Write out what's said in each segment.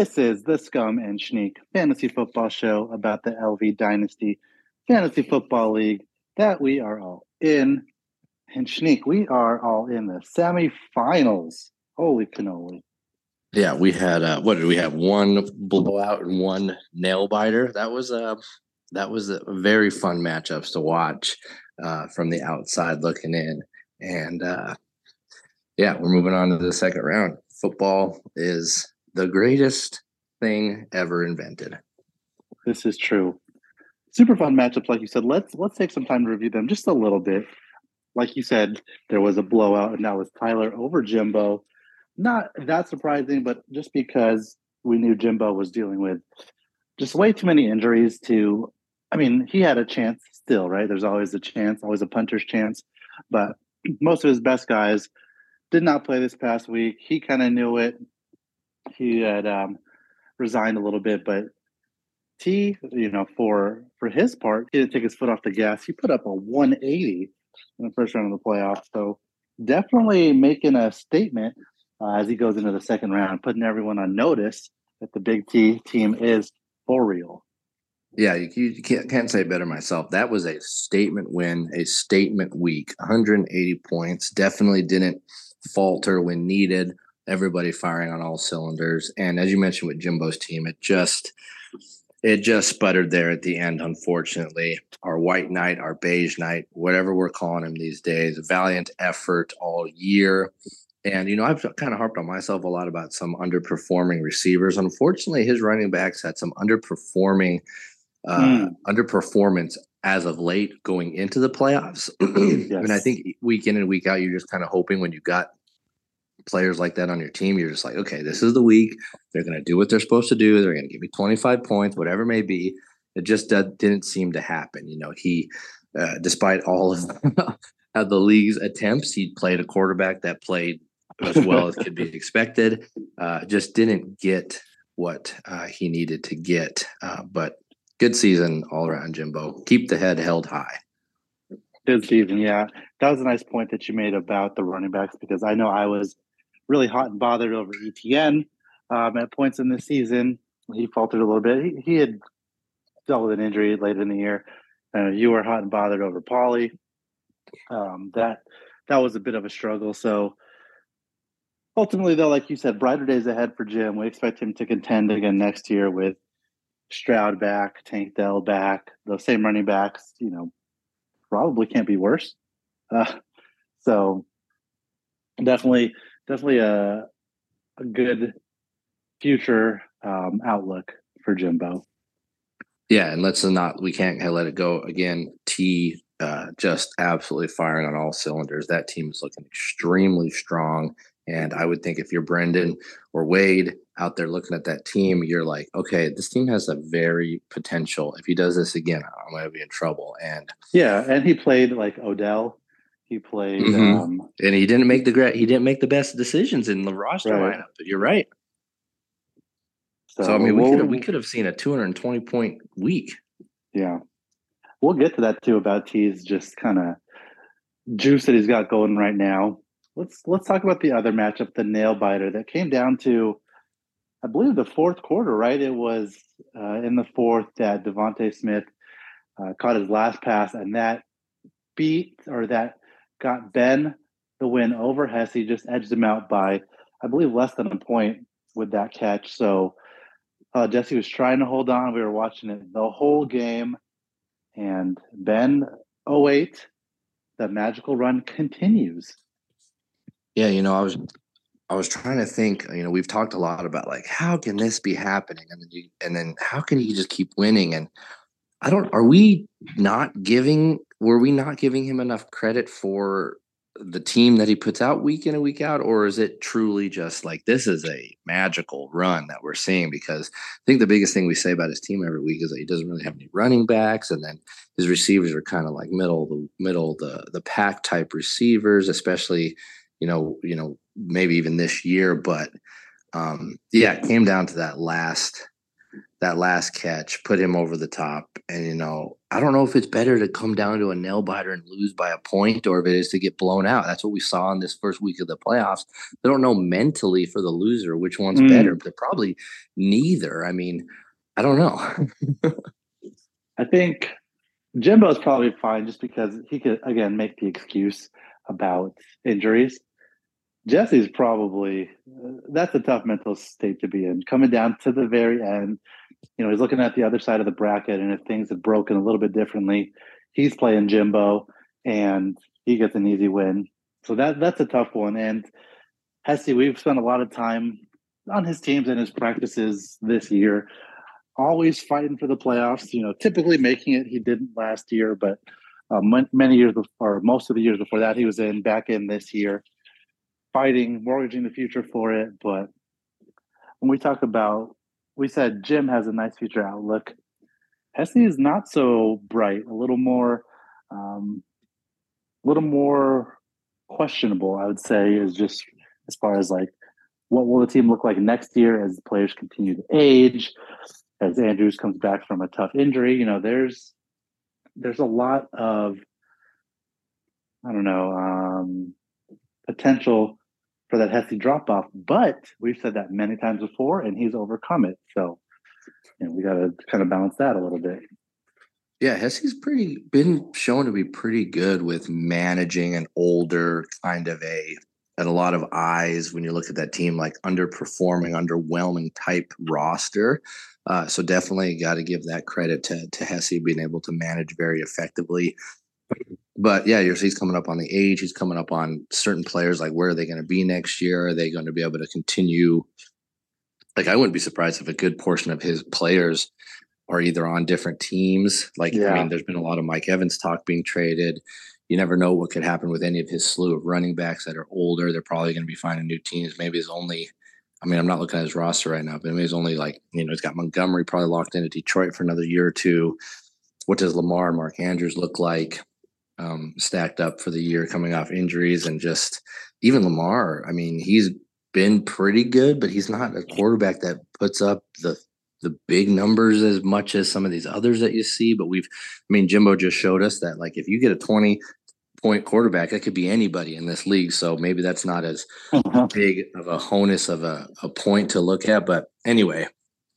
This is the Scum and Schneek Fantasy Football Show about the LV Dynasty Fantasy Football League that we are all in. And Schneek, we are all in the semifinals. Holy cannoli. Yeah, we had uh what did we have? One blowout and one nail biter. That was uh that was a very fun matchups to watch uh from the outside looking in. And uh yeah, we're moving on to the second round. Football is the greatest thing ever invented. This is true. Super fun matchups, like you said. Let's let's take some time to review them just a little bit. Like you said, there was a blowout, and that was Tyler over Jimbo. Not that surprising, but just because we knew Jimbo was dealing with just way too many injuries to I mean, he had a chance still, right? There's always a chance, always a punter's chance. But most of his best guys did not play this past week. He kind of knew it he had um, resigned a little bit, but T, you know, for for his part, he didn't take his foot off the gas. He put up a 180 in the first round of the playoffs. So definitely making a statement uh, as he goes into the second round, putting everyone on notice that the Big T team is for real. Yeah, you, you can't, can't say better myself. That was a statement win, a statement week. 180 points. Definitely didn't falter when needed everybody firing on all cylinders. And as you mentioned with Jimbo's team, it just it just sputtered there at the end, unfortunately. Our white knight, our beige knight, whatever we're calling him these days, valiant effort all year. And, you know, I've kind of harped on myself a lot about some underperforming receivers. Unfortunately, his running backs had some underperforming, uh, mm. underperformance as of late going into the playoffs. yes. I mean, I think week in and week out, you're just kind of hoping when you got players like that on your team, you're just like, okay, this is the week. They're going to do what they're supposed to do. They're going to give me 25 points, whatever it may be. It just uh, didn't seem to happen. You know, he, uh, despite all of, the league's attempts, he played a quarterback that played as well as could be expected. Uh, just didn't get what uh, he needed to get. Uh, but good season all around, Jimbo. Keep the head held high. Good season, yeah. That was a nice point that you made about the running backs because I know I was really hot and bothered over ETN um, at points in the season. He faltered a little bit. He, he had dealt with an injury late in the year. Uh, you were hot and bothered over Pauly. Um, that that was a bit of a struggle. So ultimately, though, like you said, brighter days ahead for Jim. We expect him to contend again next year with Stroud back, Tank Dell back, those same running backs. You know, probably can't be worse. Uh, so definitely definitely a a good future um, outlook for Jimbo. Yeah, and let's not we can't let it go again. T uh, just absolutely firing on all cylinders. That team is looking extremely strong. And I would think if you're Brendan or Wade out there looking at that team, you're like, okay, this team has a very potential. If he does this again, I'm going to be in trouble. And yeah, and he played like Odell he played, mm-hmm. um, and he didn't make the he didn't make the best decisions in the roster right. lineup. But you're right. So, so I mean, we we'll, could have, we could have seen a 220 point week. Yeah, we'll get to that too about T's just kind of juice that he's got going right now. Let's let's talk about the other matchup, the nail biter that came down to, I believe, the fourth quarter. Right, it was uh, in the fourth that DeVonta Smith uh, caught his last pass, and that beat or that got Ben the win over Hesse, just edged him out by, I believe, less than a point with that catch. So uh, Jesse was trying to hold on. We were watching it the whole game. And Ben 08, the magical run continues. Yeah, you know, I was I was trying to think, you know, we've talked a lot about like how can this be happening? And then you, and then how can he just keep winning? And I don't are we not giving were we not giving him enough credit for the team that he puts out week in and week out? Or is it truly just like this is a magical run that we're seeing? Because i think the biggest thing we say about his team every week is that he doesn't really have any running backs and then his receivers are kind of like middle the middle the the pack type receivers especially you know you know maybe even this year but um yeah it came down to that last that last catch put him over the top. And you know, I don't know if it's better to come down to a nail biter and lose by a point, or if it is to get blown out. That's what we saw in this first week of the playoffs. They don't know mentally for the loser which one's mm. better. They're probably neither. I mean, I don't know. I think Jimbo's probably fine just because he could again make the excuse about injuries. Jesse's probably that's a tough mental state to be in. Coming down to the very end, you know, he's looking at the other side of the bracket, and if things had broken a little bit differently, he's playing Jimbo, and he gets an easy win. So that that's a tough one. And Hesse, we've spent a lot of time on his teams and his practices this year, always fighting for the playoffs. You know, typically making it. He didn't last year, but um, many years before, most of the years before that, he was in back in this year fighting, mortgaging the future for it. But when we talk about, we said Jim has a nice future outlook. Hesse is not so bright, a little more, um, a little more questionable. I would say is just as far as like what will the team look like next year as the players continue to age, as Andrews comes back from a tough injury. You know, there's there's a lot of I don't know um, potential for that Hesse drop off. But we've said that many times before, and he's overcome it. So, you know, we got to kind of balance that a little bit. Yeah, Hesse's pretty been shown to be pretty good with managing an older kind of a and a lot of eyes when you look at that team like underperforming, underwhelming type roster. Uh, so definitely got to give that credit to to Hesse being able to manage very effectively but yeah, he's coming up on the age. He's coming up on certain players. Like, where are they going to be next year? Are they going to be able to continue? Like, I wouldn't be surprised if a good portion of his players are either on different teams. Like, yeah. I mean, there's been a lot of Mike Evans talk being traded. You never know what could happen with any of his slew of running backs that are older. They're probably going to be finding new teams. Maybe it's only, I mean, I'm not looking at his roster right now, but maybe it's only like, you know, he's got Montgomery probably locked into Detroit for another year or two. What does Lamar and Mark Andrews look like? Um, stacked up for the year coming off injuries and just even Lamar. I mean, he's been pretty good, but he's not a quarterback that puts up the the big numbers as much as some of these others that you see. But we've, I mean, Jimbo just showed us that like if you get a twenty point quarterback, that could be anybody in this league. So maybe that's not as uh-huh. big of a honus of a, a point to look at. But anyway,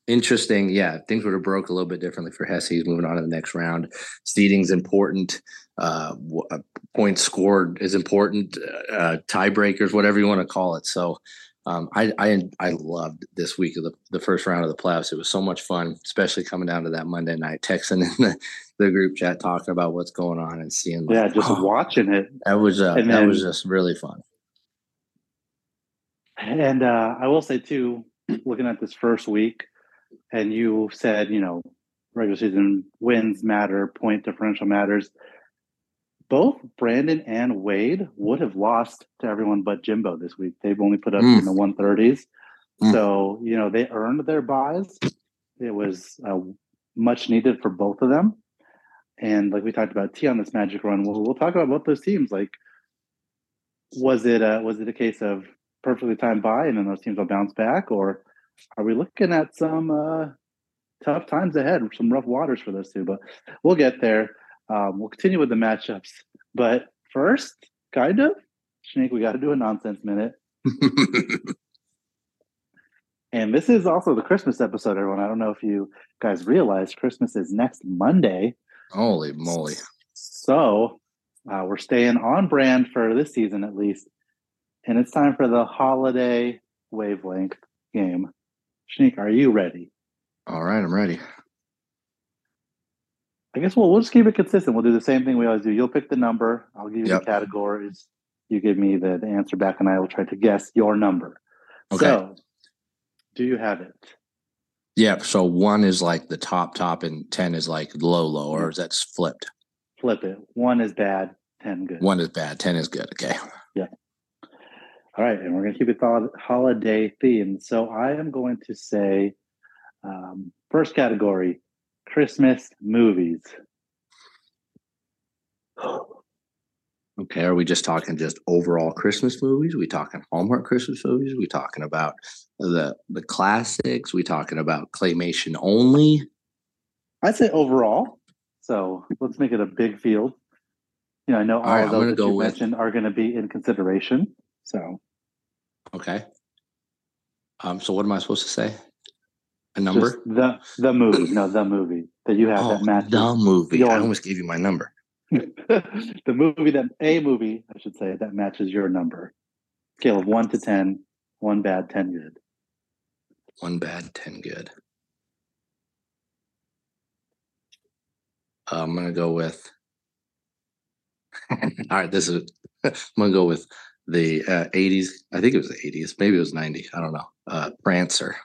interesting. Yeah, things would have broke a little bit differently for Hesse. He's moving on to the next round. Seeding's important. Uh, uh, points scored is important. Uh, tiebreakers, whatever you want to call it. So. Um, I, I I loved this week of the, the first round of the playoffs. It was so much fun, especially coming down to that Monday night, texting in the, the group chat, talking about what's going on and seeing. Like, yeah, just oh, watching it. That was uh, then, that was just really fun. And uh, I will say too, looking at this first week, and you said, you know, regular season wins matter, point differential matters. Both Brendan and Wade would have lost to everyone but Jimbo this week. They've only put up mm. in the 130s. Mm. So, you know, they earned their buys. It was uh, much needed for both of them. And like we talked about T on this magic run, we'll, we'll talk about both those teams. Like, was it a, was it a case of perfectly timed buy and then those teams will bounce back, or are we looking at some uh, tough times ahead, some rough waters for those two? But we'll get there. Um, we'll continue with the matchups. But first, kind of, Snake, we got to do a nonsense minute. and this is also the Christmas episode, everyone. I don't know if you guys realize Christmas is next Monday. Holy moly. So uh, we're staying on brand for this season at least. And it's time for the holiday wavelength game. Schneek, are you ready? All right, I'm ready. I guess we'll, we'll just keep it consistent. We'll do the same thing we always do. You'll pick the number. I'll give you yep. the categories. You give me the, the answer back, and I will try to guess your number. Okay. So, do you have it? Yeah. So one is like the top, top, and 10 is like low, low, or is that flipped? Flip it. One is bad, 10 good. One is bad, 10 is good. Okay. Yeah. All right, and we're going to keep it holiday themed. So I am going to say um, first category Christmas movies. Okay, are we just talking just overall Christmas movies? Are we talking Hallmark Christmas movies? Are we talking about the the classics? Are we talking about claymation only? I'd say overall. So let's make it a big field. You know, I know all, All right, of those that you with- mentioned are going to be in consideration. So Okay. Um, so what am I supposed to say? A number? just the the movie, no, the movie that you have Oh, that matches the movie. your- I almost gave you my number. the movie that a movie, I should say, that matches your number. Scale of one to ten, one bad, ten good. One bad, ten good. Uh, I'm gonna go with. All right, this is. I'm gonna go with the uh, 80s. I think it was the 80s. Maybe it was 90. I don't know. Uh, Prancer.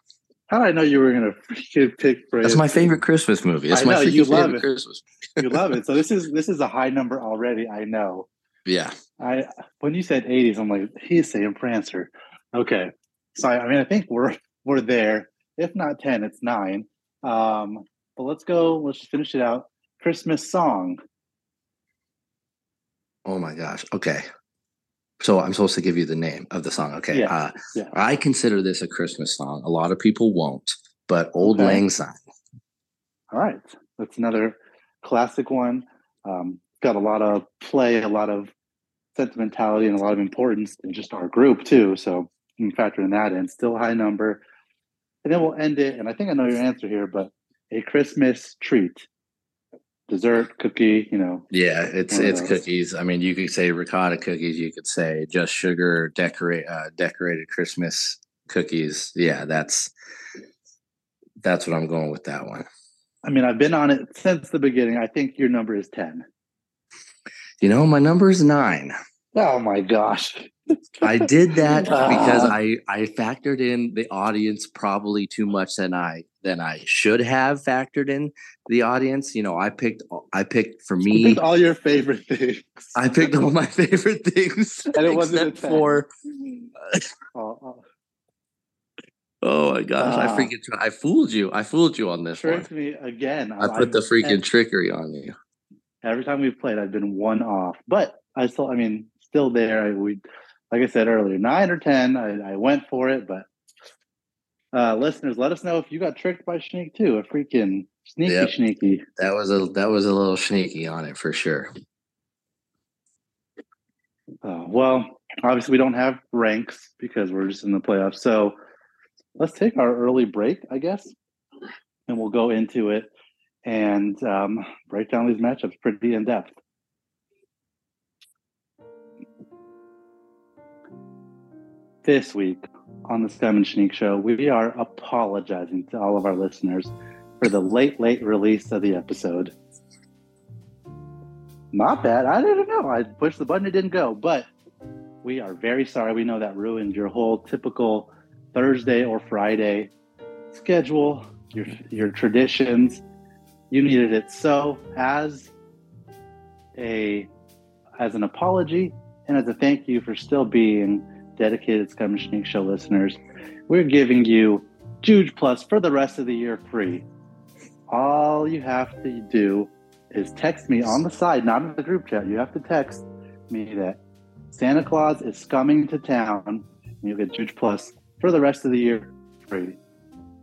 How did I know you were going to pick? That's my favorite Christmas movie. That's I my know, freaking you love favorite it. Christmas. You love it. So this is this is a high number already. I know. Yeah. I when you said 80s, I'm like, he's saying Prancer. Okay. So I, I mean, I think we're we're there. If not 10, it's nine. Um, but let's go, let's just finish it out. Christmas song. Oh my gosh. Okay. So I'm supposed to give you the name of the song. Okay. Yeah, Uh, yeah. I consider this a Christmas song. A lot of people won't, but Old Okay. Lang Syne. All right. That's another classic one. Um, got a lot of play, a lot of sentimentality, and a lot of importance in just our group, too. So you can factor in that in. Still high number. And then we'll end it. And I think I know your answer here, but a Christmas treat. Dessert, cookie, you know, Yeah, it's it's those. cookies. I mean, you could say ricotta cookies. You could say just sugar decorate uh, decorated Christmas cookies. Yeah, that's that's what I'm going with that one. I mean, I've been on it since the beginning. I think your number is 10. You know, my number is nine. Oh my gosh. I did that because Ah. I I factored in the audience probably too much than I than I should have factored in the audience. You know, I picked I picked for me. picked all your favorite things. I picked all my favorite things, And it wasn't except for Oh, oh, oh my gosh, I Ah. freaking. I fooled you. I fooled you on this one. me again. I put the freaking trickery on you. every time we've played, I've been one off. But I still, I mean, still there. I, we, like I said earlier, nine or ten. I, I went for it, but uh, listeners, let us know if you got tricked by Sneak too. A freaking sneaky, Yep. sneaky. That was a that was a little sneaky on it for sure. Uh, well, obviously, we don't have ranks because we're just in the playoffs. So let's take our early break, I guess, and we'll go into it and um, break down these matchups pretty in depth. This week on the Scum and Sneak Show, we are apologizing to all of our listeners for the late, late release of the episode. Not bad. I didn't know. I pushed the button, it didn't go. But we are very sorry. We know that ruined your whole typical Thursday or Friday schedule, your your traditions. You needed it so as a as an apology and as a thank you for still being dedicated Scum Sneak Show listeners. We're giving you Juge Plus for the rest of the year free. All you have to do is text me on the side, not in the group chat. You have to text me that Santa Claus is coming to town. And you'll get Juge Plus for the rest of the year free.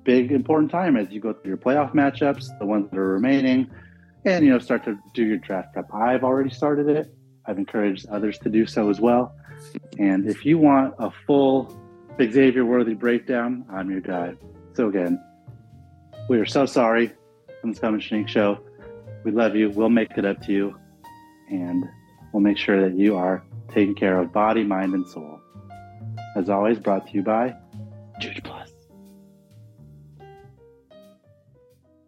Big important time as you go through your playoff matchups, the ones that are remaining, and you know start to do your draft prep. I've already started it. I've encouraged others to do so as well. And if you want a full Xavier Worthy breakdown, I'm your guy. So again, we are so sorry from the Scum and Sneak Show. We love you. We'll make it up to you. And we'll make sure that you are taken care of body, mind, and soul. As always, brought to you by Juge Plus.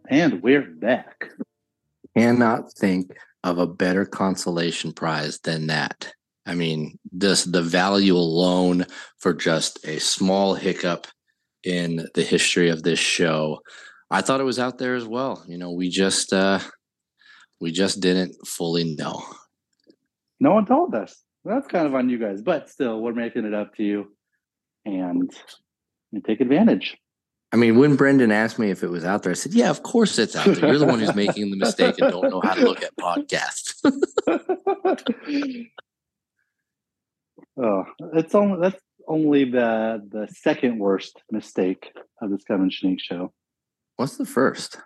And we're back. Cannot think of a better consolation prize than that. I mean, just the value alone for just a small hiccup in the history of this show. I thought it was out there as well. You know, we just uh we just didn't fully know. No one told us. That's kind of on you guys, but still, we're making it up to you. And you take advantage. I mean, when Brendan asked me if it was out there, I said, "Yeah, of course it's out there. You're the one who's making the mistake and don't know how to look at podcasts." Oh, it's only that's only the the second worst mistake of this Kevin Schneek show. What's the first?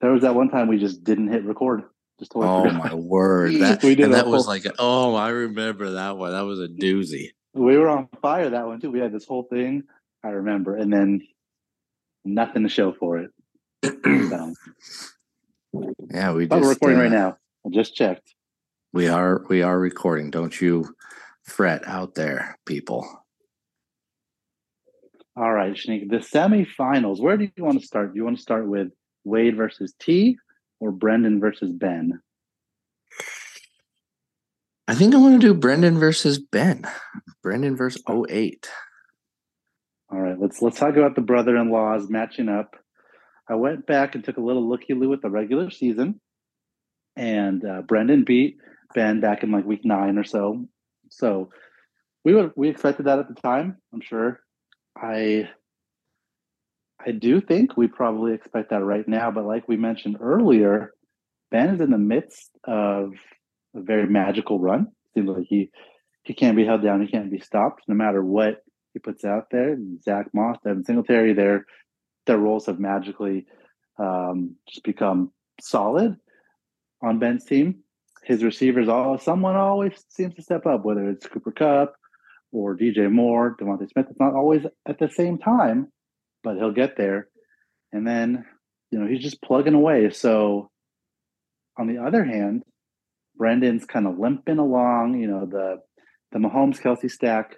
There was that one time we just didn't hit record. Just oh my word! That we did and that was like oh, I remember that one. That was a doozy. We were on fire that one too. We had this whole thing. I remember, and then nothing to show for it. yeah, we. But just, we're recording uh, right now. I just checked. We are. We are recording. Don't you fret out there, people. All right, Schneek. The semifinals. Where do you want to start? Do you want to start with Wade versus T or Brendan versus Ben? I think I want to do Brendan versus Ben. Brendan versus 08. All right, let's let's talk about the brother-in-laws matching up. I went back and took a little looky-loo at the regular season, and uh, Brendan beat Ben back in like week nine or so. So we would we expected that at the time. I'm sure. I I do think we probably expect that right now, but like we mentioned earlier, Ben is in the midst of a very magical run. Seems like he he can't be held down, he can't be stopped, no matter what he puts out there. Zach Moss, Devin Singletary, their their roles have magically um, just become solid on Ben's team. His receivers, all someone always seems to step up, whether it's Cooper Kupp or DJ Moore, DeVonta Smith. It's not always at the same time, but he'll get there. And then, you know, he's just plugging away. So on the other hand, Brendan's kind of limping along. You know, the the Mahomes Kelce stack,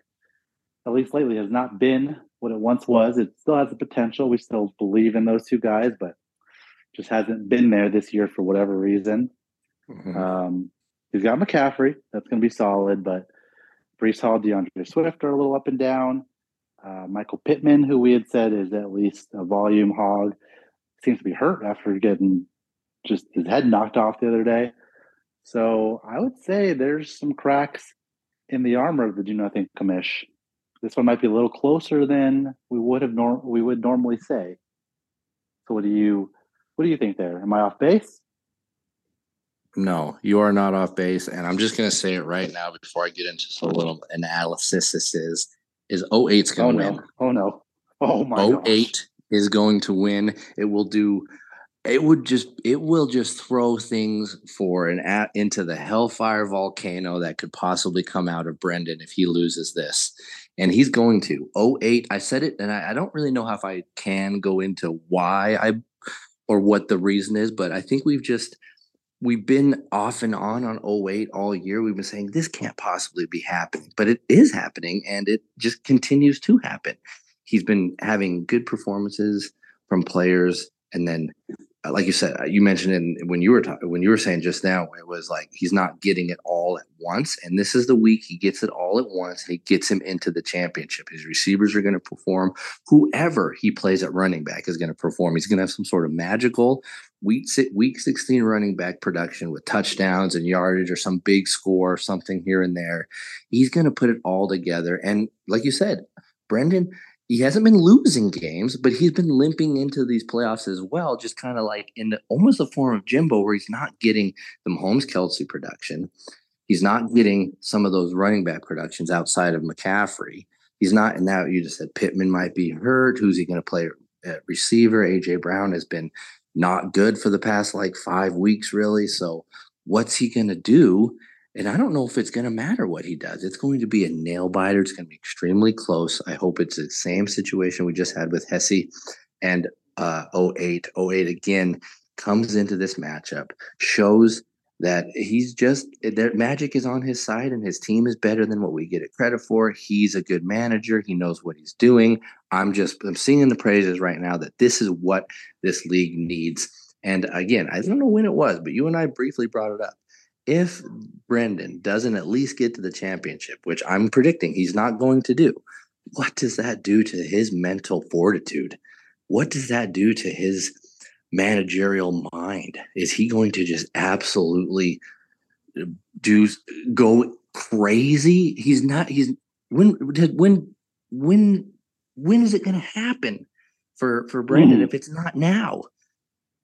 at least lately, has not been what it once was. It still has the potential. We still believe in those two guys, but just hasn't been there this year for whatever reason. Mm-hmm. Um, he's got McCaffrey. That's going to be solid, but Breece Hall, D'Andre Swift are a little up and down. Uh, Michael Pittman, who we had said is at least a volume hog, seems to be hurt after getting just his head knocked off the other day. So I would say there's some cracks in the armor of the do nothing commish. This one might be a little closer than we would have norm- we would normally say. So what do you what do you think there? Am I off base? No, you are not off base. And I'm just going to say it right now before I get into some little analysis. This is, oh is 08's going to oh, win. No. Oh, no. Oh, my 08 gosh. is going to win. It will do, it would just, it will just throw things for an at into the hellfire volcano that could possibly come out of Brendan if he loses this. And he's going to 08. I said it, and I, I don't really know how if I can go into why I or what the reason is, but I think we've just, we've been off and on on 08 all year. We've been saying this can't possibly be happening, but it is happening and it just continues to happen. He's been having good performances from players and then like you said, uh, you mentioned it when you were talking, when you were saying just now, it was like he's not getting it all at once. And this is the week he gets it all at once and he gets him into the championship. His receivers are going to perform. Whoever he plays at running back is going to perform. He's going to have some sort of magical week week 16 running back production with touchdowns and yardage or some big score, or something here and there. He's going to put it all together. And like you said, Brendan, he hasn't been losing games, but he's been limping into these playoffs as well, just kind of like in the, almost a form of Jimbo, where he's not getting the Mahomes Kelce production. He's not getting some of those running back productions outside of McCaffrey. He's not, and now you just said Pittman might be hurt. Who's he going to play at receiver? AJ Brown has been not good for the past like five weeks, really. So, what's he going to do? And I don't know if it's going to matter what he does. It's going to be a nail biter. It's going to be extremely close. I hope it's the same situation we just had with Hesse and uh, 08. 08 again comes into this matchup, shows that he's just that magic is on his side and his team is better than what we get it credit for. He's a good manager. He knows what he's doing. I'm just I'm singing the praises right now that this is what this league needs. And again, I don't know when it was, but you and I briefly brought it up if Brendan doesn't at least get to the championship, which I'm predicting he's not going to do, what does that do to his mental fortitude? What does that do to his managerial mind? Is he going to just absolutely uh, do go crazy? He's not. He's when when when when is it going to happen for for Brendan mm. if it's not now?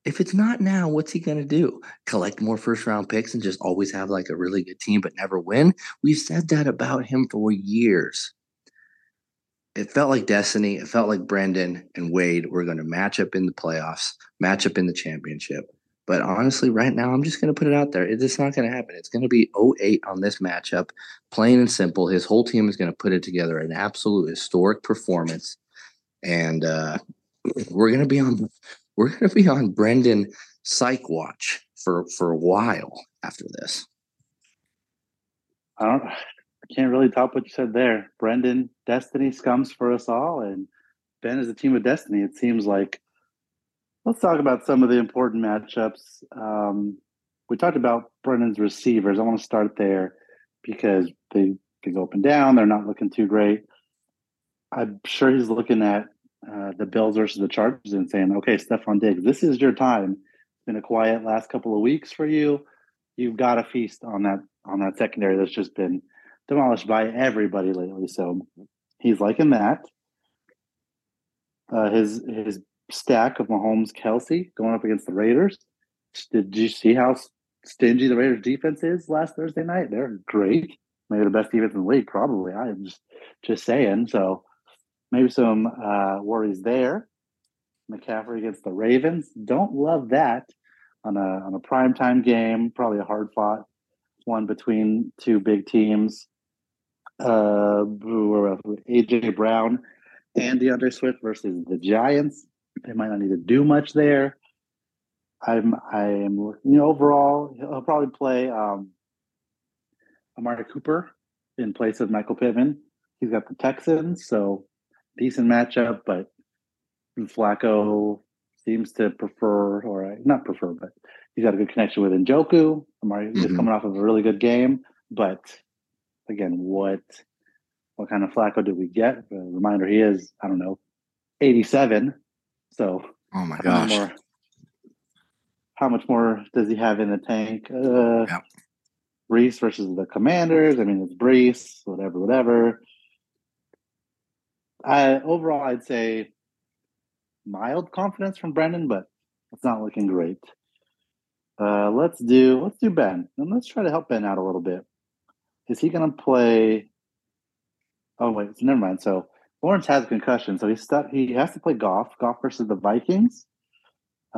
If it's not now, what's he going to do? Collect more first round picks and just always have like a really good team but never win? We've said that about him for years. It felt like destiny. It felt like Brendan and Wade were going to match up in the playoffs, match up in the championship. But honestly, right now, I'm just going to put it out there. It's not going to happen. It's going to be 08 on this matchup, plain and simple. His whole team is going to put it together, an absolute historic performance. And uh, we're going to be on we're going to be on Brendan psych watch for for a while after this. I don't. I can't really top what you said there. Brendan, destiny scums for us all, and Ben is a team of destiny. It seems like. Let's talk about some of the important matchups. Um, we talked about Brendan's receivers. I want to start there because they can go up and down. They're not looking too great. I'm sure he's looking at uh, the Bills versus the Chargers and saying, okay, Stefon Diggs, this is your time. It's been a quiet last couple of weeks for you. You've got to feast on that on that secondary that's just been demolished by everybody lately. So he's liking that. Uh, his his stack of Mahomes Kelce going up against the Raiders. Did you see how stingy the Raiders defense is last Thursday night? They're great. Maybe the best defense in the league, probably. I'm just just saying. So maybe some uh, worries there. McCaffrey against the Ravens. Don't love that on a on a prime time game. Probably a hard fought one between two big teams. Uh, AJ Brown and D'Andre Swift versus the Giants. They might not need to do much there. I'm I am you know overall he'll probably play um, Amari Cooper in place of Michael Pittman. He's got the Texans, so decent matchup, but Flacco seems to prefer, or not prefer, but he's got a good connection with Njoku. Amari mm-hmm. is coming off of a really good game, but again, what what kind of Flacco did we get? A reminder, he is I don't know, eighty seven. So, oh my gosh, how, more, how much more does he have in the tank? Uh, yeah. Breece versus the Commanders. I mean, it's Breece, whatever, whatever. I overall, I'd say mild confidence from Brendan, but it's not looking great. Uh, let's do let's do Ben and let's try to help Ben out a little bit. Is he going to play? Oh wait, so never mind. So Lawrence has a concussion, so he's stuck. He has to play Goff. Goff versus the Vikings.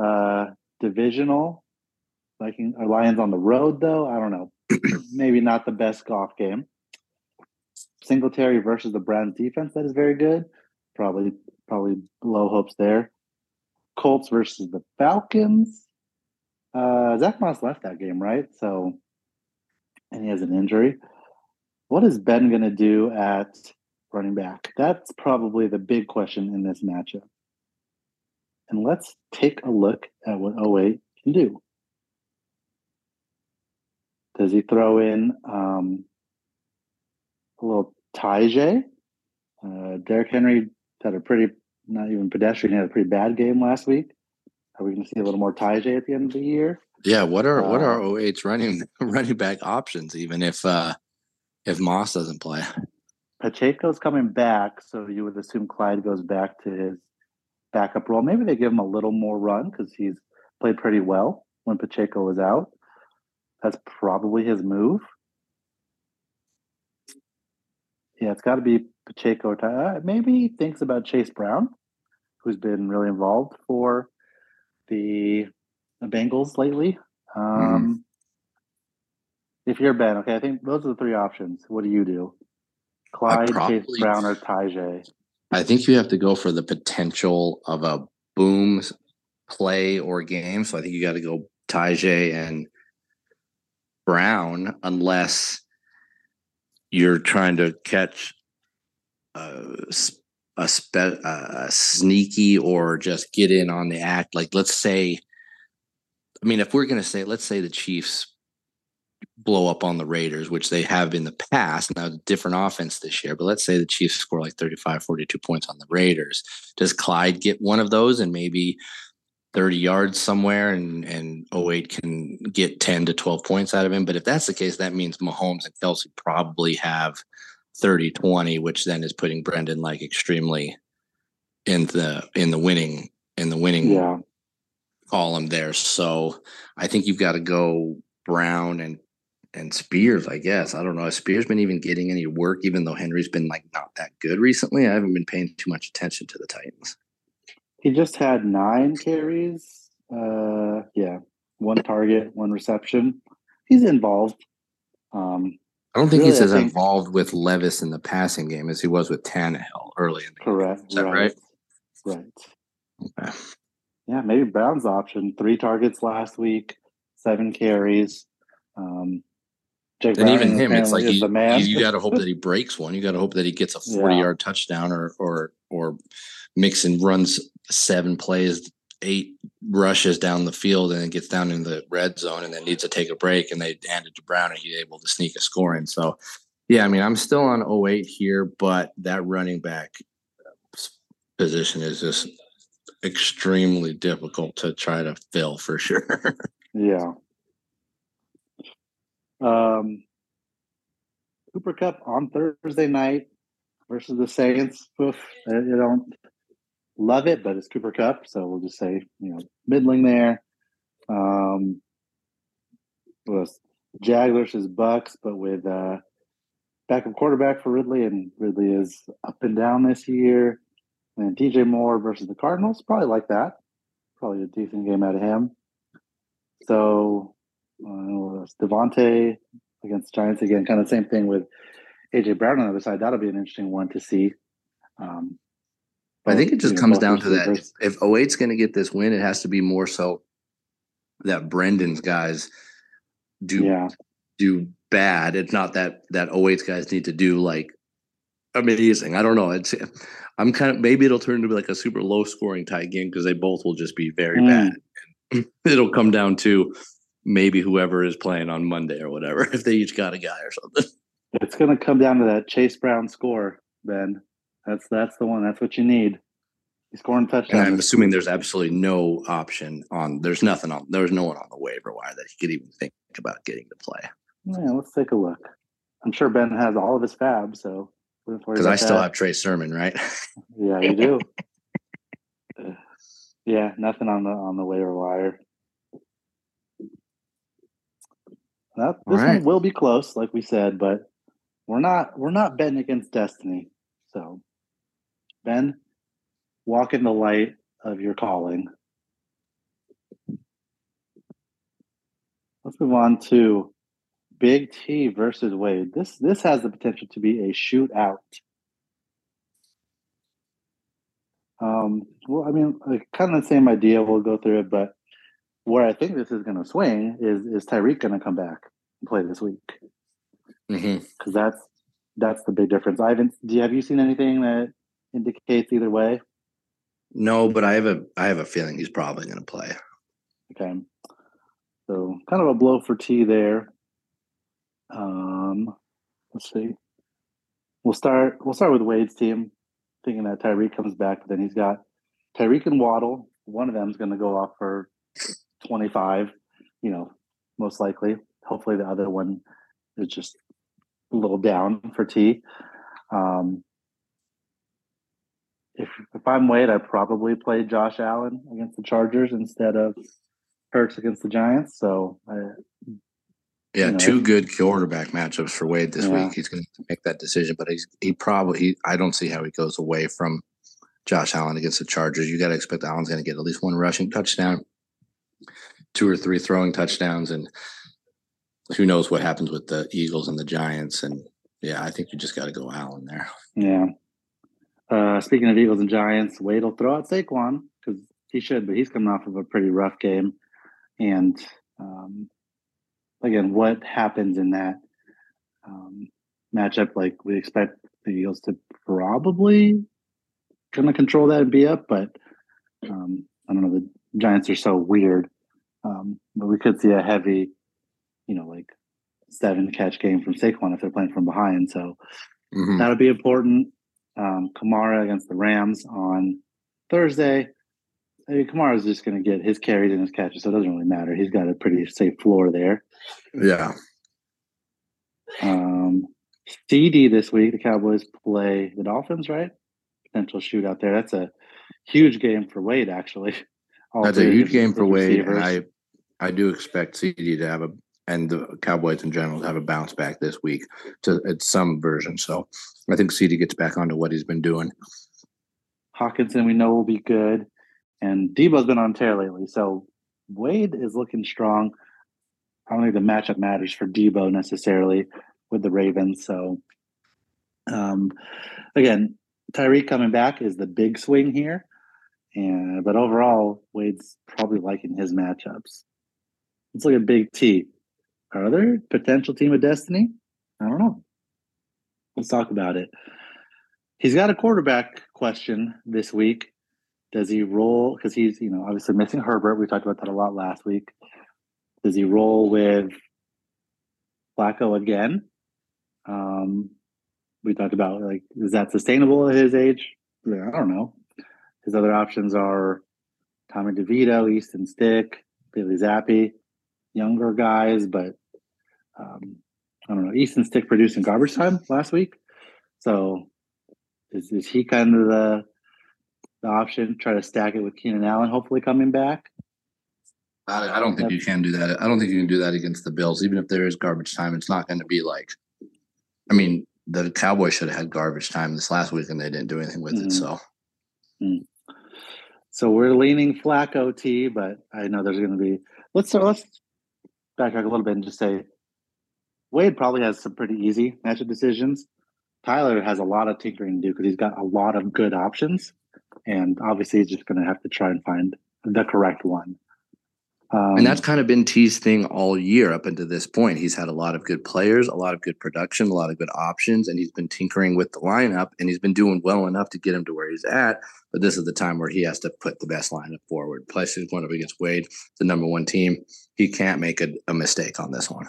Uh, divisional. Viking or Lions on the road though. I don't know. Maybe not the best Goff game. Singletary versus the Browns defense that is very good. Probably probably low hopes there. Colts versus the Falcons. Uh, Zach Moss left that game, right? So, and he has an injury. What is Ben going to do at running back? That's probably the big question in this matchup. And let's take a look at what 08 can do. Does he throw in um, a little Tyjae. Uh, Derrick Henry had a pretty, not even pedestrian, had a pretty bad game last week. Are we going to see a little more Tyjae at the end of the year? Yeah. What are uh, what are 08's running running back options? Even if uh if Moss doesn't play, Pacheco's coming back, so you would assume Clyde goes back to his backup role. Maybe they give him a little more run because he's played pretty well when Pacheco was out. That's probably his move. Yeah, it's got to be Pacheco. Uh, maybe he thinks about Chase Brown, who's been really involved for the, the Bengals lately. Um, mm-hmm. If you're Ben, okay, I think those are the three options. What do you do? Clyde, probably, Chase Brown, or Tyjae? I think you have to go for the potential of a boom play or game. So I think you got to go Tyjae and Brown, unless you're trying to catch a, a, spe, a sneaky or just get in on the act. Like, let's say, I mean, if we're going to say, let's say the Chiefs blow up on the Raiders, which they have in the past. Now, different offense this year, but let's say the Chiefs score like 35, 42 points on the Raiders. Does Clyde get one of those and maybe 30 yards somewhere and and 08 can get 10 to 12 points out of him. But if that's the case, that means Mahomes and Kelce probably have 30 20, which then is putting Brendan like extremely in the in the winning in the winning yeah. column there. So I think you've got to go Brown and and Spears, I guess. I don't know. Has Spears been even getting any work, even though Henry's been like not that good recently? I haven't been paying too much attention to the Titans. He just had nine carries. Uh yeah. One target, one reception. He's involved. Um I don't think Really, he's as think- involved with Levis in the passing game as he was with Tannehill early in the game. correct. Is that right? Right. Okay. Yeah, maybe Brown's option. Three targets last week, seven carries. Um Jake And even him, it's like you, the man. you, got to hope that he breaks one. You got to hope that he gets a Yeah. forty-yard touchdown, or or or Mixon runs seven plays, eight rushes down the field, and then gets down in the red zone, and then needs to take a break, and they hand it to Brown, and he's able to sneak a score in. So, yeah, I mean, I'm still on 08 here, but that running back position is just extremely difficult to try to fill for sure. Yeah. Um, Cooper Kupp on Thursday night versus the Saints. Oof, I don't love it, but it's Cooper Kupp, so we'll just say you know middling there. Um, was Jag versus Bucks, but with uh, backup quarterback for Ridley, and Ridley is up and down this year. And DJ Moore versus the Cardinals, probably like that. Probably a decent game out of him. So uh, DeVonta against Giants again, kind of same thing with AJ Brown on the other side. That'll be an interesting one to see. Um, I think it just comes down to that. If, if 08's going to get this win, it has to be more so that Brendan's guys do Yeah, do bad. It's not that that 08's guys need to do like amazing. I don't know. It's I'm kind of maybe it'll turn into like a super low scoring tight game because they both will just be very Mm. bad. It'll come down to maybe whoever is playing on Monday or whatever if they each got a guy or something. it's going to come down to that Chase Brown score, Ben. That's that's the one. That's what you need. He's scoring And touchdowns. I'm assuming there's absolutely no option on. There's nothing on. There's no one on the waiver wire that he could even think about getting to play. Yeah, let's take a look. I'm sure Ben has all of his fab, so Because I still have Trey Sermon, right? Yeah, you do. Uh, yeah, nothing on the on the waiver wire. That, this right. one will be close, like we said, but we're not we're not betting against destiny. So, Ben, walk in the light of your calling. Let's move on to Big T versus Wade. This this has the potential to be a shootout. Um, well, I mean, kind of the same idea. We'll go through it, but where I think this is going to swing is is Tyreek going to come back and play this week? Mm-hmm. Because that's that's the big difference. I haven't. Do you, have you seen anything that indicates either way? No, but I have a I have a feeling he's probably going to play. Okay, so kind of a blow for T there. Um, let's see. We'll start. We'll start with Wade's team, thinking that Tyreek comes back. But then he's got Tyreek and Waddle. One of them's going to go off for twenty-five. You know, most likely. Hopefully, the other one is just a little down for T. Um, if if I'm Wade, I probably play Josh Allen against the Chargers instead of Hurts against the Giants. So I, Yeah, You know, two good quarterback matchups for Wade this Yeah. week. He's going to make that decision, but he's he probably he, I don't see how he goes away from Josh Allen against the Chargers. You got to expect Allen's going to get at least one rushing touchdown, two or three throwing touchdowns, and who knows what happens with the Eagles and the Giants. And yeah, I think you just got to go Allen there. yeah. Uh, speaking of Eagles and Giants, Wade will throw out Saquon because he should, but he's coming off of a pretty rough game. And um, again, what happens in that um, matchup? Like we expect the Eagles to probably going to control that and be up, but um, I don't know. The Giants are so weird, um, but we could see a heavy, you know, like seven catch game from Saquon if they're playing from behind. So Mhm. that'll be important. Um, Kamara against the Rams on Thursday. I mean, Kamara's just going to get his carries and his catches, so it doesn't really matter. He's got a pretty safe floor there. Yeah, Um, CD this week, the Cowboys play the Dolphins, right? Potential shootout there. That's a huge game for Wade, actually. That's a huge game for Wade, and I I do expect CD to have a and the Cowboys in general have a bounce back this week to at some version. So I think CD gets back onto what he's been doing. Hockenson, we know will be good, and Deebo's been on tear lately, so Wade is looking strong. I don't think the matchup matters for Deebo necessarily with the Ravens. So, um, again, Tyreek coming back is the big swing here. And but overall, Wade's probably liking his matchups. Let's look at Big T. Are there potential team of destiny? I don't know. Let's talk about it. He's got a quarterback question this week. Does he roll? Because he's, you know, obviously missing Herbert. We talked about that a lot last week. Does he roll with Flacco again? Um, we talked about like, is that sustainable at his age? I don't know. His other options are Tommy DeVito, Easton Stick, Bailey Zappe, younger guys, but um, I don't know. Easton Stick producing garbage time last week. So is, is he kind of the, the option? Try to stack it with Keenan Allen, hopefully coming back. I, I don't think you can do that. I don't think you can do that against the Bills. Even if there is garbage time, it's not going to be like. I mean, the Cowboys should have had garbage time this last week, and they didn't do anything with mm-hmm. it. So. Mm. So we're leaning Flacco T, but I know there's going to be. Let's let's backtrack a little bit and just say Wade probably has some pretty easy matchup decisions. Tyler has a lot of tinkering to do because he's got a lot of good options, and obviously he's just going to have to try and find the correct one. Um, and that's kind of been T's thing all year up until this point. He's had a lot of good players, a lot of good production, a lot of good options, and he's been tinkering with the lineup and he's been doing well enough to get him to where he's at. But this is the time where he has to put the best lineup forward. Plus, he's going up against Wade, the number one team. He can't make a, a mistake on this one.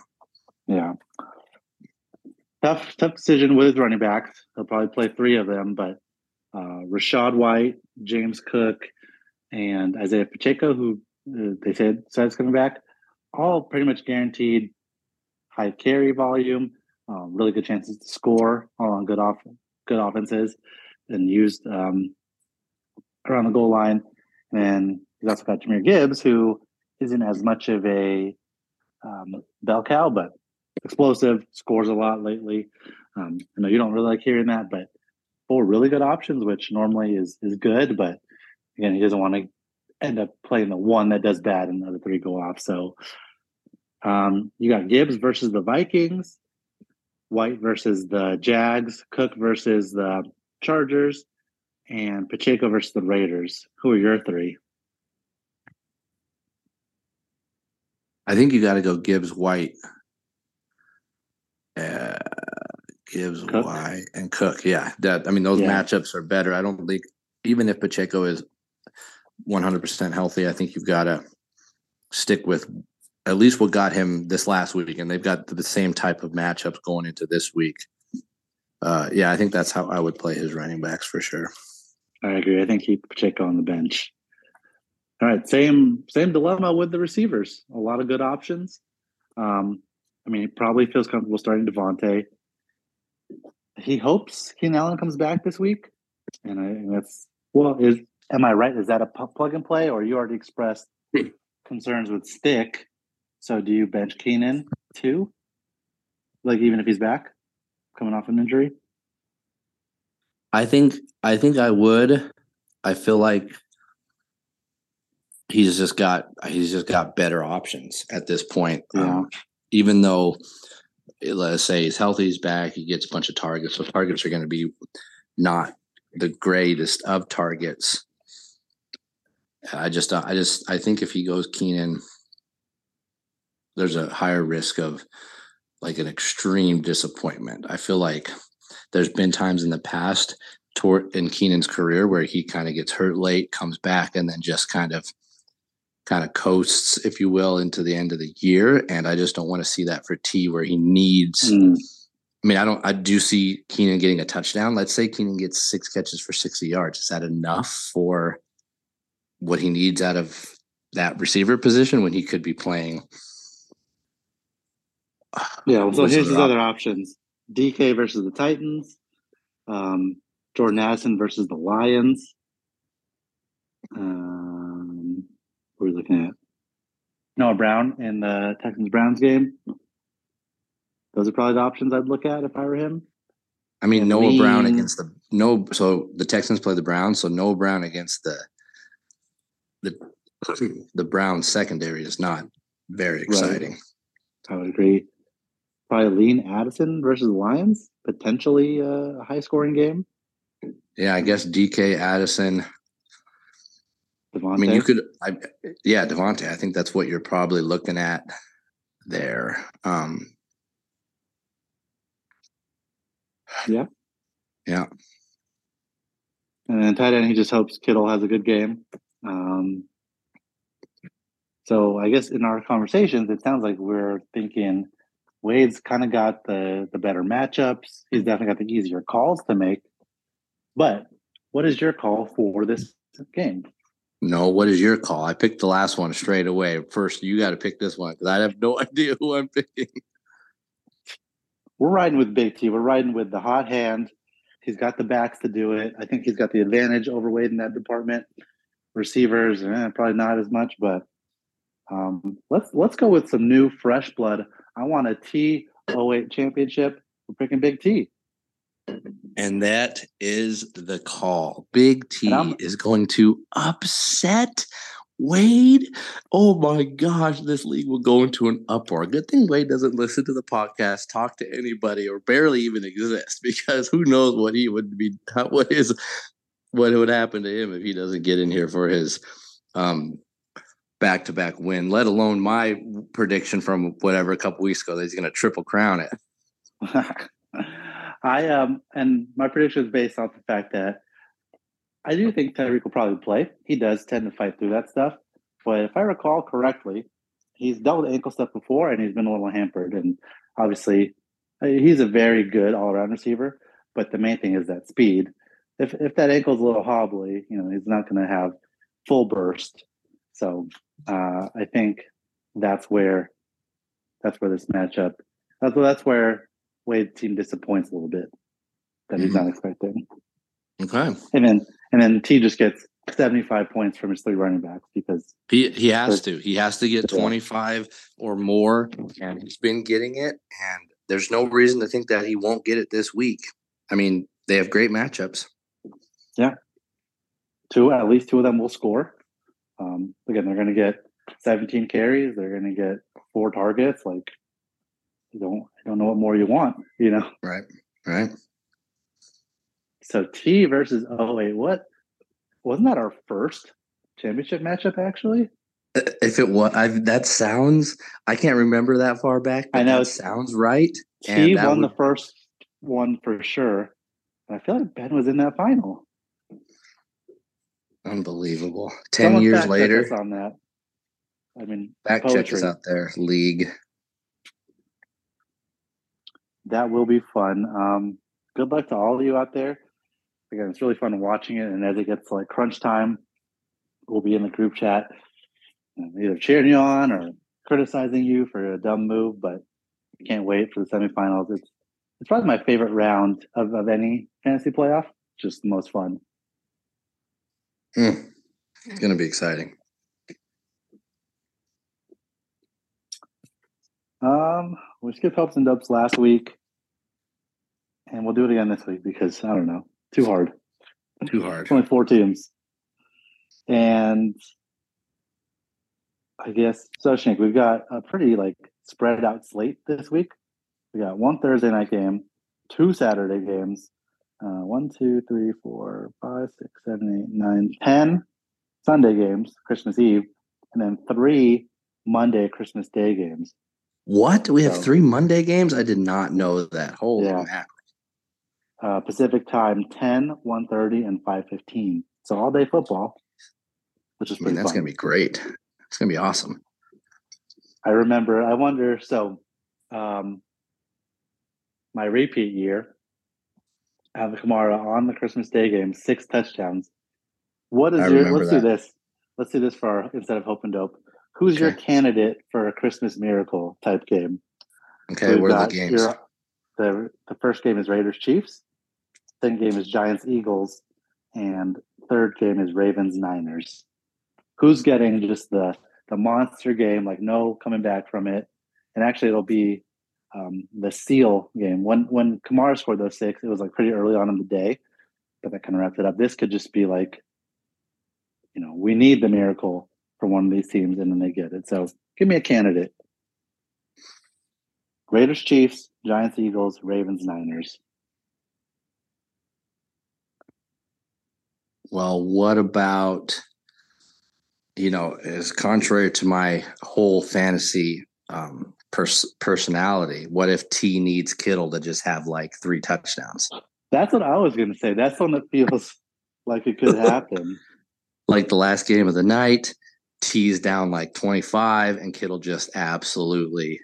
Yeah. Tough, tough decision with his running backs. He'll probably play three of them, but uh, Rachaad White, James Cook, and Isaiah Pacheco, who they said says coming back, all pretty much guaranteed high carry volume, um, really good chances to score, all on good off good offenses, and used um, around the goal line. And he's also got Jahmyr Gibbs, who isn't as much of a um, bell cow, but explosive, scores a lot lately. Um, I know you don't really like hearing that, but four really good options, which normally is is good. But again, he doesn't want to end up playing the one that does bad and the other three go off. So um, you got Gibbs versus the Vikings, White versus the Jags, Cook versus the Chargers, and Pacheco versus the Raiders. Who are your three? I think you got to go Gibbs, White, uh, Gibbs, Cook. White, and Cook. Yeah, that I mean those yeah. matchups are better. I don't think even if Pacheco is 100% healthy, I think you've got to stick with at least what got him this last week, and they've got the same type of matchups going into this week. Uh, yeah, I think that's how I would play his running backs for sure. I agree. I think keep Pacheco on the bench. All right, same same dilemma with the receivers. A lot of good options. Um, I mean, he probably feels comfortable starting Davante. He hopes Keenan Allen comes back this week, and, I, and that's well. Is Am I right? Is that a plug and play, or you already expressed concerns with Stick? So do you bench Keenan too? Like even if he's back, coming off an injury? I think I think I would. I feel like he's just got he's just got better options at this point. Yeah. Um, even though let's say he's healthy, he's back, he gets a bunch of targets. So targets are going to be not the greatest of targets. I just, I just, I think if he goes Keenan, there's a higher risk of like an extreme disappointment. I feel like there's been times in the past toward in Keenan's career where he kind of gets hurt late, comes back, and then just kind of kind of coasts, if you will, into the end of the year. And I just don't want to see that for T where he needs mm. I mean, I don't I do see Keenan getting a touchdown. Let's say Keenan gets six catches for 60 yards. Is that enough for what he needs out of that receiver position when he could be playing. Yeah, well, so here's his other options: DK versus the Titans, um, Jordan Addison versus the Lions, um, What are we looking at? Noah Brown in the Texans Browns game. Those are probably the options I'd look at if I were him. I mean, And Noah Brown against the no. So the Texans play the Browns. So Noah Brown against the the the Browns secondary is not very exciting. I would agree. Probably lean Addison versus the Lions, potentially a high scoring game. Yeah, I guess DK Addison. Davante. I mean, you could. I yeah, Davante. I think that's what you're probably looking at there. Um, Yeah. Yeah. And then tight end, he just hopes Kittle has a good game. Um, so I guess in our conversations, it sounds like we're thinking Wade's kind of got the the better matchups. He's definitely got the easier calls to make. But what is your call for this game? No, what is your call? I picked the last one straight away. First, you got to pick this one because I have no idea who I'm picking. We're riding with Big T. We're riding with the hot hand. He's got the backs to do it. I think he's got the advantage over Wade in that department. Receivers, eh, probably not as much, but um, let's let's go with some new fresh blood. I want a T 08 championship. We're picking Big T. And that is the call. Big T is going to upset Wade. Oh my gosh, this league will go into an uproar. Good thing Wade doesn't listen to the podcast, talk to anybody, or barely even exist because who knows what he would be, what is, what would happen to him if he doesn't get in here for his um back to back win, let alone my prediction from whatever a couple weeks ago that he's going to triple crown it. I um and my prediction is based off the fact that I do think Tyreek will probably play. He does tend to fight through that stuff. But if I recall correctly, he's dealt with ankle stuff before and he's been a little hampered. And obviously, uh, he's a very good all around receiver. But the main thing is that speed. If if that ankle's a little hobbly, you know, he's not going to have full burst. So uh, I think that's where that's where this matchup. That's that's where Wade's team disappoints a little bit that he's not expecting. Okay. And then and then T just gets 75 points from his three running backs because He he has to. He has to get 25 or more and he's been getting it and there's no reason to think that he won't get it this week. I mean, they have great matchups. Two at least two of them will score. Um, again, they're going to get 17 carries. They're going to get four targets. Like you don't I don't know what more you want, you know. Right. Right. So T versus 08. What wasn't that our first championship matchup actually? If it was I that sounds I can't remember that far back. I know. that sounds right. T won the first one for sure. I feel like Ben was in that final. Unbelievable. 10 Someone years later. on that. I mean, Back check us out there, league. that will be fun. Um, good luck to all of you out there. Again, it's really fun watching it, and as it gets like crunch time, we'll be in the group chat, either cheering you on or criticizing you for a dumb move. But I can't wait for the semifinals. It's it's probably my favorite round of, of any fantasy playoff. Just the most fun. Mm. It's gonna be exciting. Um, we skipped helps and dubs last week, and we'll do it again this week because I don't know, too hard. Too hard. It's only four teams. And I guess so Shank, we've got a pretty like spread out slate this week. We got one Thursday night game, two Saturday games, uh, one, two, three, four, five, six, seven, eight, nine, ten Sunday games, Christmas Eve, and then three Monday Christmas Day games. What? We have So- three Monday games? I did not know that. Holy Yeah. man. Uh, Pacific time 10, 1.30, and 5.15. So all day football, which is I mean, that's gonna be great. It's gonna be awesome. I remember. I wonder. So, um, my repeat year, Alvin Kamara on the Christmas Day game, six touchdowns. What is I your? Let's do this. Let's do this for our, instead of Hope and Dope. Who's your candidate for a Christmas miracle type game? Okay, We've what are the games? your- the the first game is Raiders Chiefs. Second game is Giants Eagles, and third game is Ravens Niners. who's getting just the the monster game, like no coming back from it. And actually, it'll be um, the seal game. When when Kamara scored those six, it was like pretty early on in the day, but that kind of wrapped it up. This could just be like, you know, we need the miracle for one of these teams, and then they get it. So give me a candidate. Raiders, Chiefs, Giants, Eagles, Ravens, Niners. Well, what about you know, as contrary to my whole fantasy um, pers- personality, what if T needs Kittle to just have like three touchdowns? That's what I was going to say. That's one that feels like it could happen. like the last game of the night, T's down like 25, and Kittle just absolutely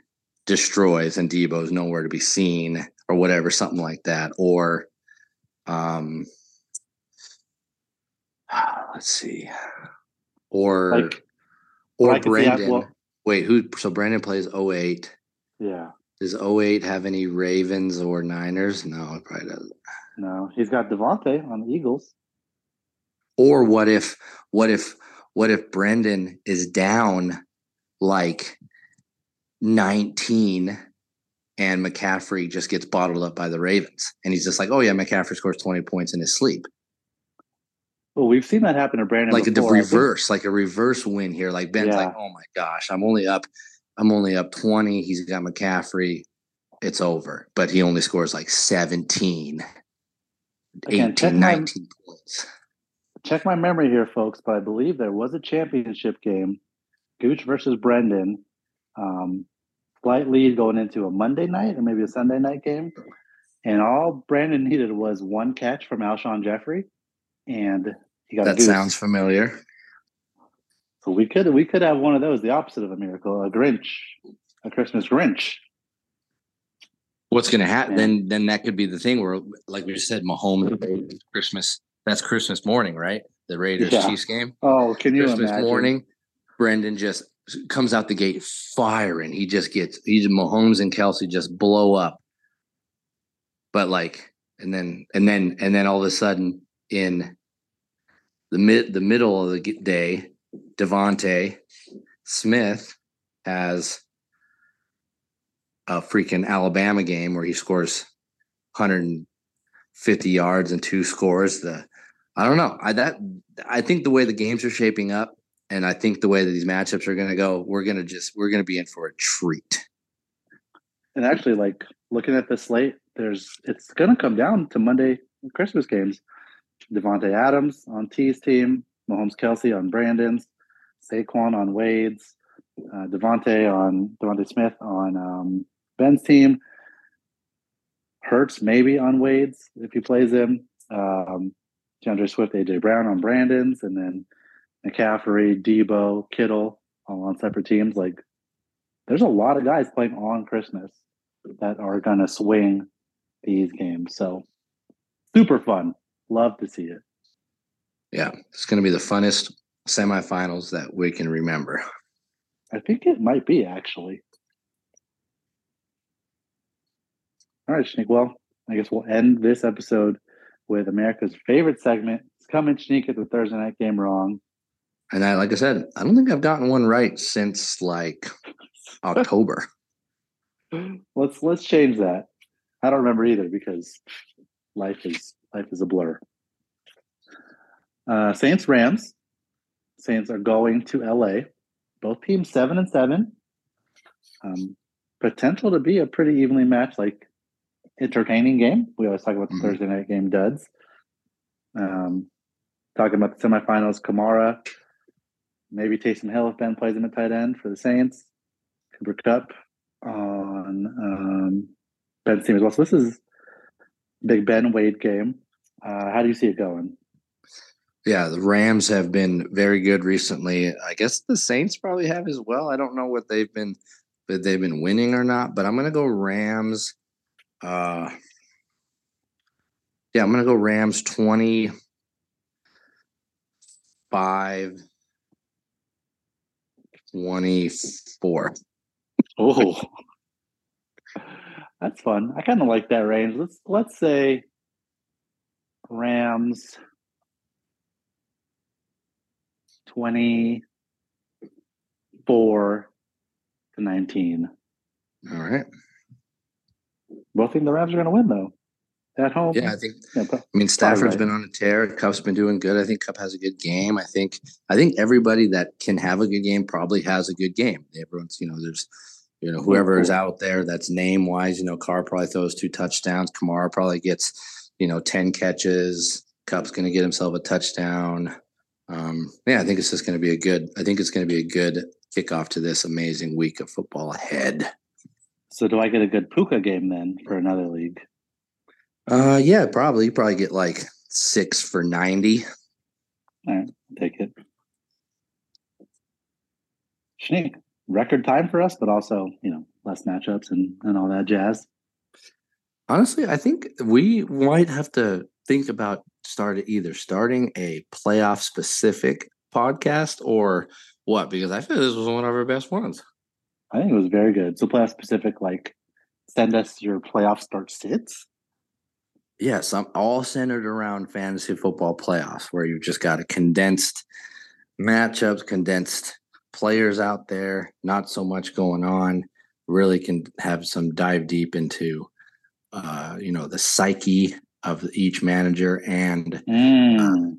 destroys, and Deebo's nowhere to be seen, or whatever, something like that. Or, um, let's see, or Like- or I could see that- Brandon. well- Wait, who? So Brandon plays 08. Yeah. Does 08 have any Ravens or Niners? No, it probably doesn't. No, he's got DeVonta on the Eagles. Or what if what if what if Brendan is down like 19 and McCaffrey just gets bottled up by the Ravens and he's just like, oh yeah, McCaffrey scores 20 points in his sleep. Well, we've seen that happen to Brandon. Like a before. Think- reverse, like a reverse win here. Like Ben's like, oh my gosh, I'm only up, I'm only up 20. He's got McCaffrey. It's over. But he only scores like 17, Again, 18, check my- points. check my memory here, folks, but I believe there was a championship game, Gooch versus Brendan. Um, slight lead going into a Monday night or maybe a Sunday night game. And all Brandon needed was one catch from Alshon Jeffery, and a That goose. sounds familiar. So we could we could have one of those, the opposite of a miracle, a Grinch, a Christmas Grinch. What's going to happen Yeah. then? Then that could be the thing where, like we just said, Mahomes mm-hmm. Christmas. That's Christmas morning, right? The Raiders Yeah. Chiefs game. Oh, can you Christmas imagine? morning, Brendan just comes out the gate firing. He just gets he's Mahomes and Kelce just blow up. But like, and then and then and then all of a sudden in the mid the middle of the day, DeVonta Smith has a freaking Alabama game where he scores 150 yards and two scores. The I don't know. I that I think the way the games are shaping up, and I think the way that these matchups are going to go, we're going to just we're going to be in for a treat. And actually, like looking at the slate, there's it's going to come down to Monday Christmas games. Davante Adams on T's team, Mahomes Kelce on Brandon's, Saquon on Wade's, uh, DeVonta on DeVonta Smith on um, Ben's team. Hurts maybe on Wade's if he plays him. Um, D'Andre Swift, AJ Brown on Brandon's, and then McCaffrey, Deebo, Kittle all on separate teams. Like, there's a lot of guys playing on Christmas that are going to swing these games. So, super fun. Love to see it. Yeah, it's going to be the funnest semifinals that we can remember. I think it might be actually. All right, Shanique. Well, I guess we'll end this episode with America's favorite segment. It's coming, Shanique, at the Thursday night game wrong. And I, like I said, I don't think I've gotten one right since like October. let's let's change that. I don't remember either because life is life is a blur. Uh, Saints Rams. Saints are going to LA. Both teams seven and seven. Um, potential to be a pretty evenly matched, like entertaining game. We always talk about the Mhm. Thursday night game duds. Um, talking about the semifinals, Kamara, maybe Taysom Hill if Ben plays him at tight end for the Saints. Cooper Kupp on um, Ben's team as well. So this is big Ben Wade game. Uh, how do you see it going? Yeah, the Rams have been very good recently. I guess the Saints probably have as well. I don't know what they've been but they've been winning or not, but I'm gonna go Rams. Uh yeah, I'm gonna go Rams 25 24. Oh, that's fun. I kind of like that range. Let's let's say Rams 24 to 19. All right. Both think the Rams are going to win, though. At home. Yeah, I think. Yeah, but- I mean, Stafford's right. been on a tear. Kupp's been doing good. I think Kupp has a good game. I think. I think everybody that can have a good game probably has a good game. Everyone's, you know, there's, you know, whoever is out there that's name wise. You know, Carr probably throws two touchdowns. Kamara probably gets, you know, ten catches. Kupp's going to get himself a touchdown. Um, yeah, I think it's just going to be a good. I think it's going to be a good kickoff to this amazing week of football ahead. So do I get a good Puka game then for another league? Uh, yeah, probably. You probably get like six for ninety. All right, Take it. Schneek, record time for us, but also, you know, less matchups and, and all that jazz. Honestly, I think we might have to think about start either starting a playoff specific podcast or what because I feel this was one of our best ones. I think it was very good. So playoff specific, like send us your playoff start sits. Yes, I'm all centered around fantasy football playoffs where you've just got a condensed matchups, condensed players out there, not so much going on. Really can have some dive deep into uh, you know, the psyche of each manager and Mm.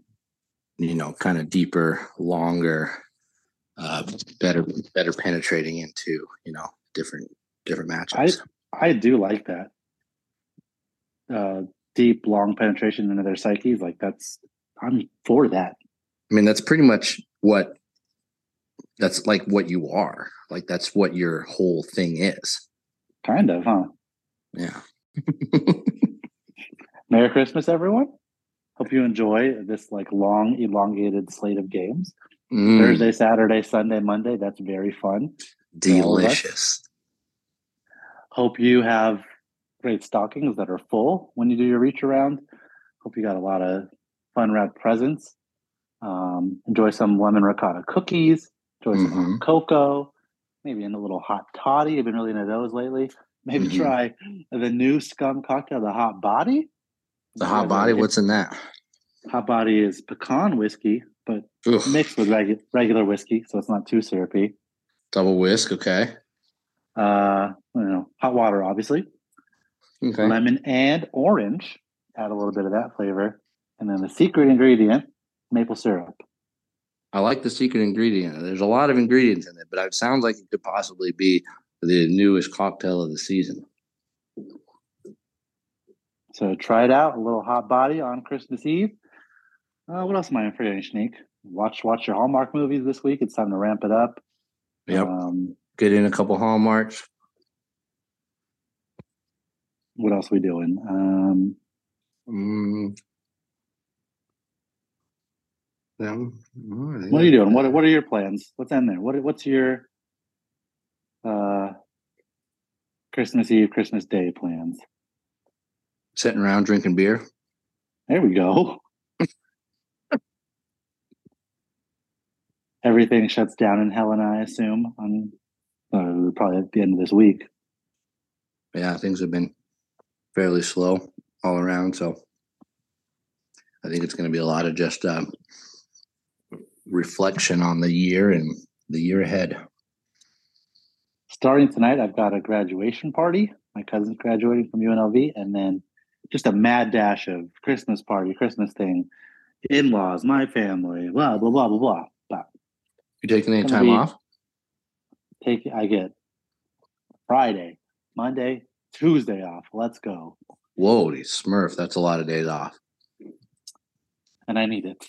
you know, kind of deeper, longer, uh, better, better penetrating into you know different different matches I I do like that. Uh, deep, long penetration into their psyches. Like that's, I'm for that. I mean, that's pretty much what that's like what you are. Like that's what your whole thing is. Kind of, huh? Yeah. Merry Christmas, everyone. Hope you enjoy this like long, elongated slate of games. Mm, Thursday, Saturday, Sunday, Monday. That's very fun. all of us. delicious. Hope you have great stockings that are full when you do your reach around. Hope you got a lot of fun wrapped presents. Um, enjoy some lemon ricotta cookies. Enjoy some Mhm. cocoa. Maybe in a little hot toddy. I've been really into those lately. Maybe Mhm. try the new scum cocktail, the hot body. The hot body. What's in that? hot body is pecan whiskey, but Ugh, mixed with regu- regular whiskey, so it's not too syrupy. double whisk. Okay. Uh, you know, hot water, obviously. Okay. lemon and orange. Add a little bit of that flavor. And then the secret ingredient, maple syrup. I like the secret ingredient. There's a lot of ingredients in it, but it sounds like it could possibly be the newest cocktail of the season. So try it out. A little hot body on Christmas Eve. Uh, what else am I forgetting, Sneak? Watch watch your Hallmark movies this week. It's time to ramp it up. Yep. Um, Get in a couple hallmarks. what else we doing? Um, Mm. What are you doing? What What are your plans? What's in there? What What's your uh, Christmas Eve, Christmas Day plans? Sitting around drinking beer. There we go. Everything shuts down in Helen, I assume, on uh, probably at the end of this week. Yeah, things have been fairly slow all around. So I think it's going to be a lot of just uh, reflection on the year and the year ahead. Starting tonight, I've got a graduation party. My cousin's graduating from UNLV, and then just a mad dash of Christmas party, Christmas thing, in laws, my family, blah blah blah blah blah. But You taking any time off? take I get Friday, Monday, Tuesday off. Let's go, Whoa, Smurf, that's a lot of days off. and I need it.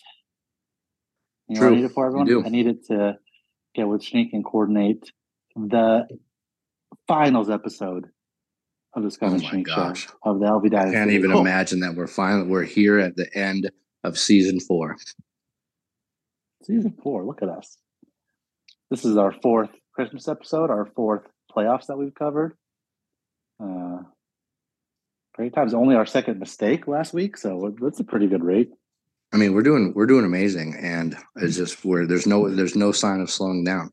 You know what I need it for everyone. I need it to get with Sneak and coordinate the finals episode of the Scott Oh and my gosh. show of the LV I Dynasty. can't even Cool. imagine that we're finally we're here at the end of season four. Season four. Look at us. This is our fourth Christmas episode, our fourth playoffs that we've covered. Uh, great times. Only our second mistake last week, so that's a pretty good rate. I mean, we're doing we're doing amazing, and it's just where there's no there's no sign of slowing down.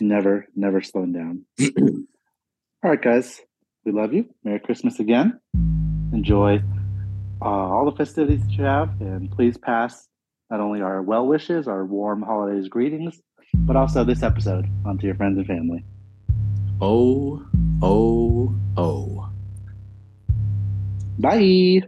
Never, never slowing down. All right, guys. We love you. Merry Christmas again. Enjoy uh, all the festivities that you have, and please pass not only our well wishes, our warm holidays greetings, but also this episode onto your friends and family. Oh, oh, oh. Bye.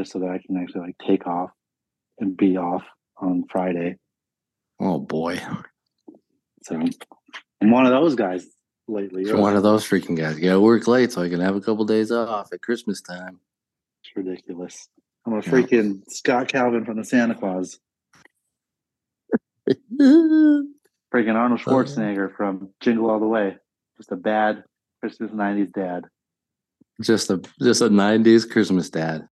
Just so that I can actually like take off and be off on Friday. Oh boy. So I'm one of those guys lately. You're one of those freaking guys. You gotta work late so I can have a couple days off at Christmas time. It's ridiculous. I'm a Yeah. freaking Scott Calvin from the Santa Clause. Freaking Arnold Oh. Schwarzenegger from Jingle All the Way. Just a bad Christmas '90s dad. just a just a nineties Christmas dad.